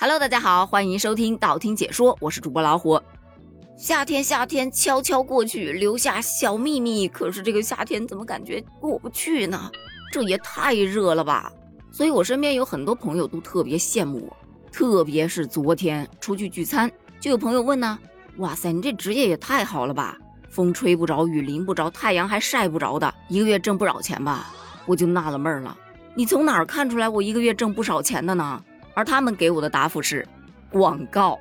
Hello，大家好，欢迎收听道听解说，我是主播老虎。夏天，夏天悄悄过去，留下小秘密。可是这个夏天怎么感觉过不去呢？这也太热了吧！所以我身边有很多朋友都特别羡慕我，特别是昨天出去聚餐，就有朋友问呢：“哇塞，你这职业也太好了吧？风吹不着，雨淋不着，太阳还晒不着的，一个月挣不少钱吧？”我就纳了闷了，你从哪儿看出来我一个月挣不少钱的呢？而他们给我的答复是：广告。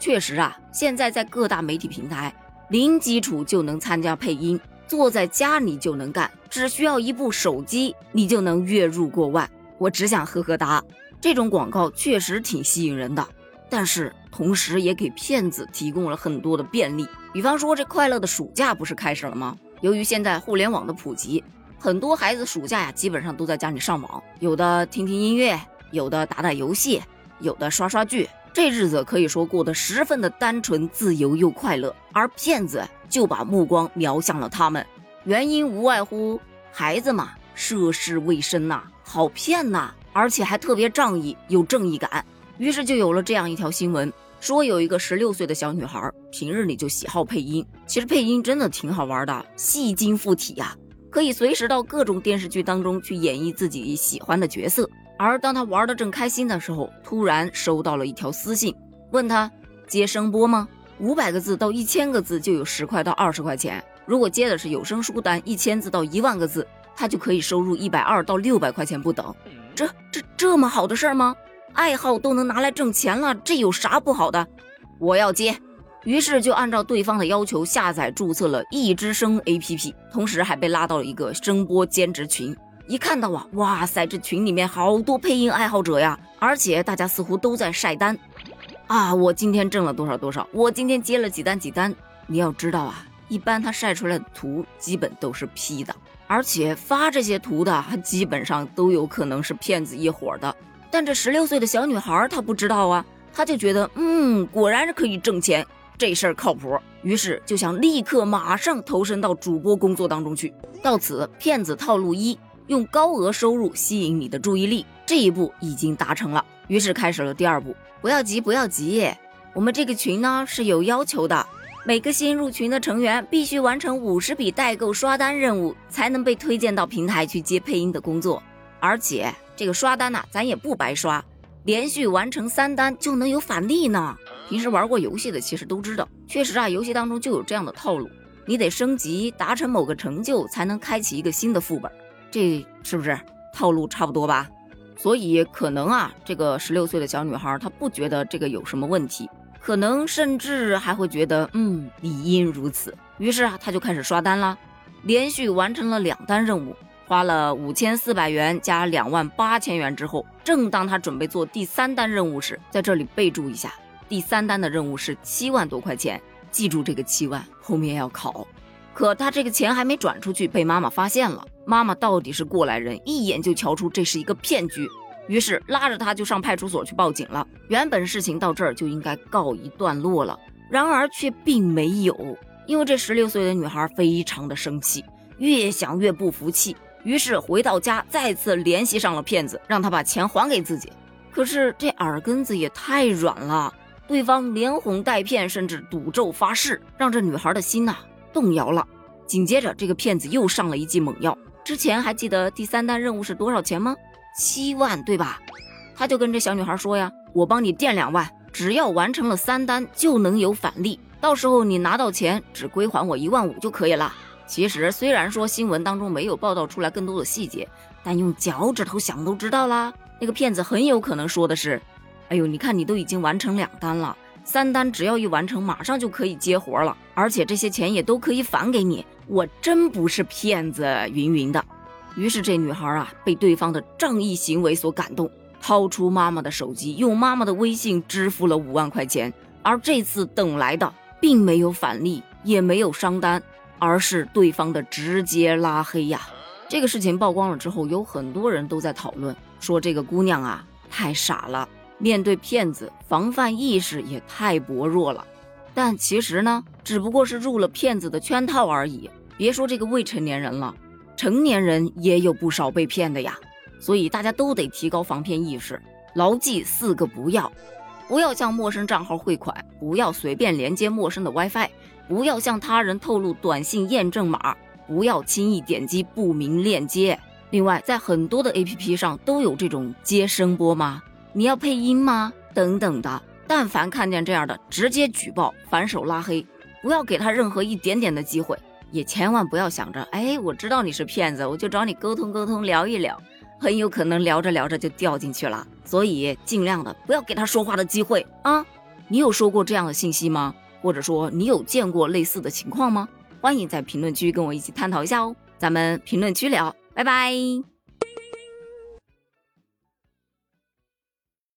确实啊，现在在各大媒体平台，零基础就能参加配音，坐在家里就能干，只需要一部手机，你就能月入过万。我只想呵呵哒，这种广告确实挺吸引人的，但是同时也给骗子提供了很多的便利。比方说，这快乐的暑假不是开始了吗？由于现在互联网的普及，很多孩子暑假呀，基本上都在家里上网，有的听听音乐，有的打打游戏，有的刷刷剧。这日子可以说过得十分的单纯、自由又快乐，而骗子就把目光瞄向了他们。原因无外乎孩子嘛，涉世未深呐，好骗呐，而且还特别仗义、有正义感。于是就有了这样一条新闻：说有一个十六岁的小女孩，平日里就喜好配音。其实配音真的挺好玩的，戏精附体呀，可以随时到各种电视剧当中去演绎自己喜欢的角色。而当他玩的正开心的时候，突然收到了一条私信，问他接声波吗？五百个字到一千个字就有十块到二十块钱，如果接的是有声书单，一千字到一万个字，他就可以收入一百二到六百块钱不等。这这这么好的事儿吗？爱好都能拿来挣钱了，这有啥不好的？我要接，于是就按照对方的要求下载注册了一之声 APP，同时还被拉到了一个声波兼职群。一看到啊，哇塞，这群里面好多配音爱好者呀，而且大家似乎都在晒单啊。我今天挣了多少多少，我今天接了几单几单。你要知道啊，一般他晒出来的图基本都是 P 的，而且发这些图的还基本上都有可能是骗子一伙的。但这十六岁的小女孩她不知道啊，她就觉得嗯，果然是可以挣钱，这事儿靠谱，于是就想立刻马上投身到主播工作当中去。到此，骗子套路一。用高额收入吸引你的注意力，这一步已经达成了。于是开始了第二步。不要急，不要急，我们这个群呢是有要求的，每个新入群的成员必须完成五十笔代购刷单任务，才能被推荐到平台去接配音的工作。而且这个刷单呢，咱也不白刷，连续完成三单就能有返利呢。平时玩过游戏的其实都知道，确实啊，游戏当中就有这样的套路，你得升级达成某个成就，才能开启一个新的副本。这是不是套路差不多吧？所以可能啊，这个十六岁的小女孩她不觉得这个有什么问题，可能甚至还会觉得嗯理应如此。于是啊，她就开始刷单了，连续完成了两单任务，花了五千四百元加两万八千元之后，正当她准备做第三单任务时，在这里备注一下，第三单的任务是七万多块钱，记住这个七万后面要考。可他这个钱还没转出去，被妈妈发现了。妈妈到底是过来人，一眼就瞧出这是一个骗局，于是拉着他就上派出所去报警了。原本事情到这儿就应该告一段落了，然而却并没有，因为这十六岁的女孩非常的生气，越想越不服气，于是回到家再次联系上了骗子，让他把钱还给自己。可是这耳根子也太软了，对方连哄带骗，甚至赌咒发誓，让这女孩的心呐。动摇了，紧接着这个骗子又上了一剂猛药。之前还记得第三单任务是多少钱吗？七万，对吧？他就跟这小女孩说呀：“我帮你垫两万，只要完成了三单就能有返利，到时候你拿到钱只归还我一万五就可以了。”其实虽然说新闻当中没有报道出来更多的细节，但用脚趾头想都知道啦，那个骗子很有可能说的是：“哎呦，你看你都已经完成两单了。”三单只要一完成，马上就可以接活了，而且这些钱也都可以返给你。我真不是骗子，云云的。于是这女孩啊，被对方的仗义行为所感动，掏出妈妈的手机，用妈妈的微信支付了五万块钱。而这次等来的，并没有返利，也没有商单，而是对方的直接拉黑呀。这个事情曝光了之后，有很多人都在讨论，说这个姑娘啊，太傻了。面对骗子，防范意识也太薄弱了。但其实呢，只不过是入了骗子的圈套而已。别说这个未成年人了，成年人也有不少被骗的呀。所以大家都得提高防骗意识。牢记四个不要：不要向陌生账号汇款，不要随便连接陌生的 WiFi，不要向他人透露短信验证码，不要轻易点击不明链接。另外，在很多的 APP 上都有这种接声波吗？你要配音吗？等等的。但凡看见这样的，直接举报，反手拉黑，不要给他任何一点点的机会。也千万不要想着，哎，我知道你是骗子，我就找你沟通沟通，聊一聊，很有可能聊着聊着就掉进去了。所以尽量的不要给他说话的机会啊！你有收过这样的信息吗？或者说你有见过类似的情况吗？欢迎在评论区跟我一起探讨一下哦，咱们评论区聊，拜拜。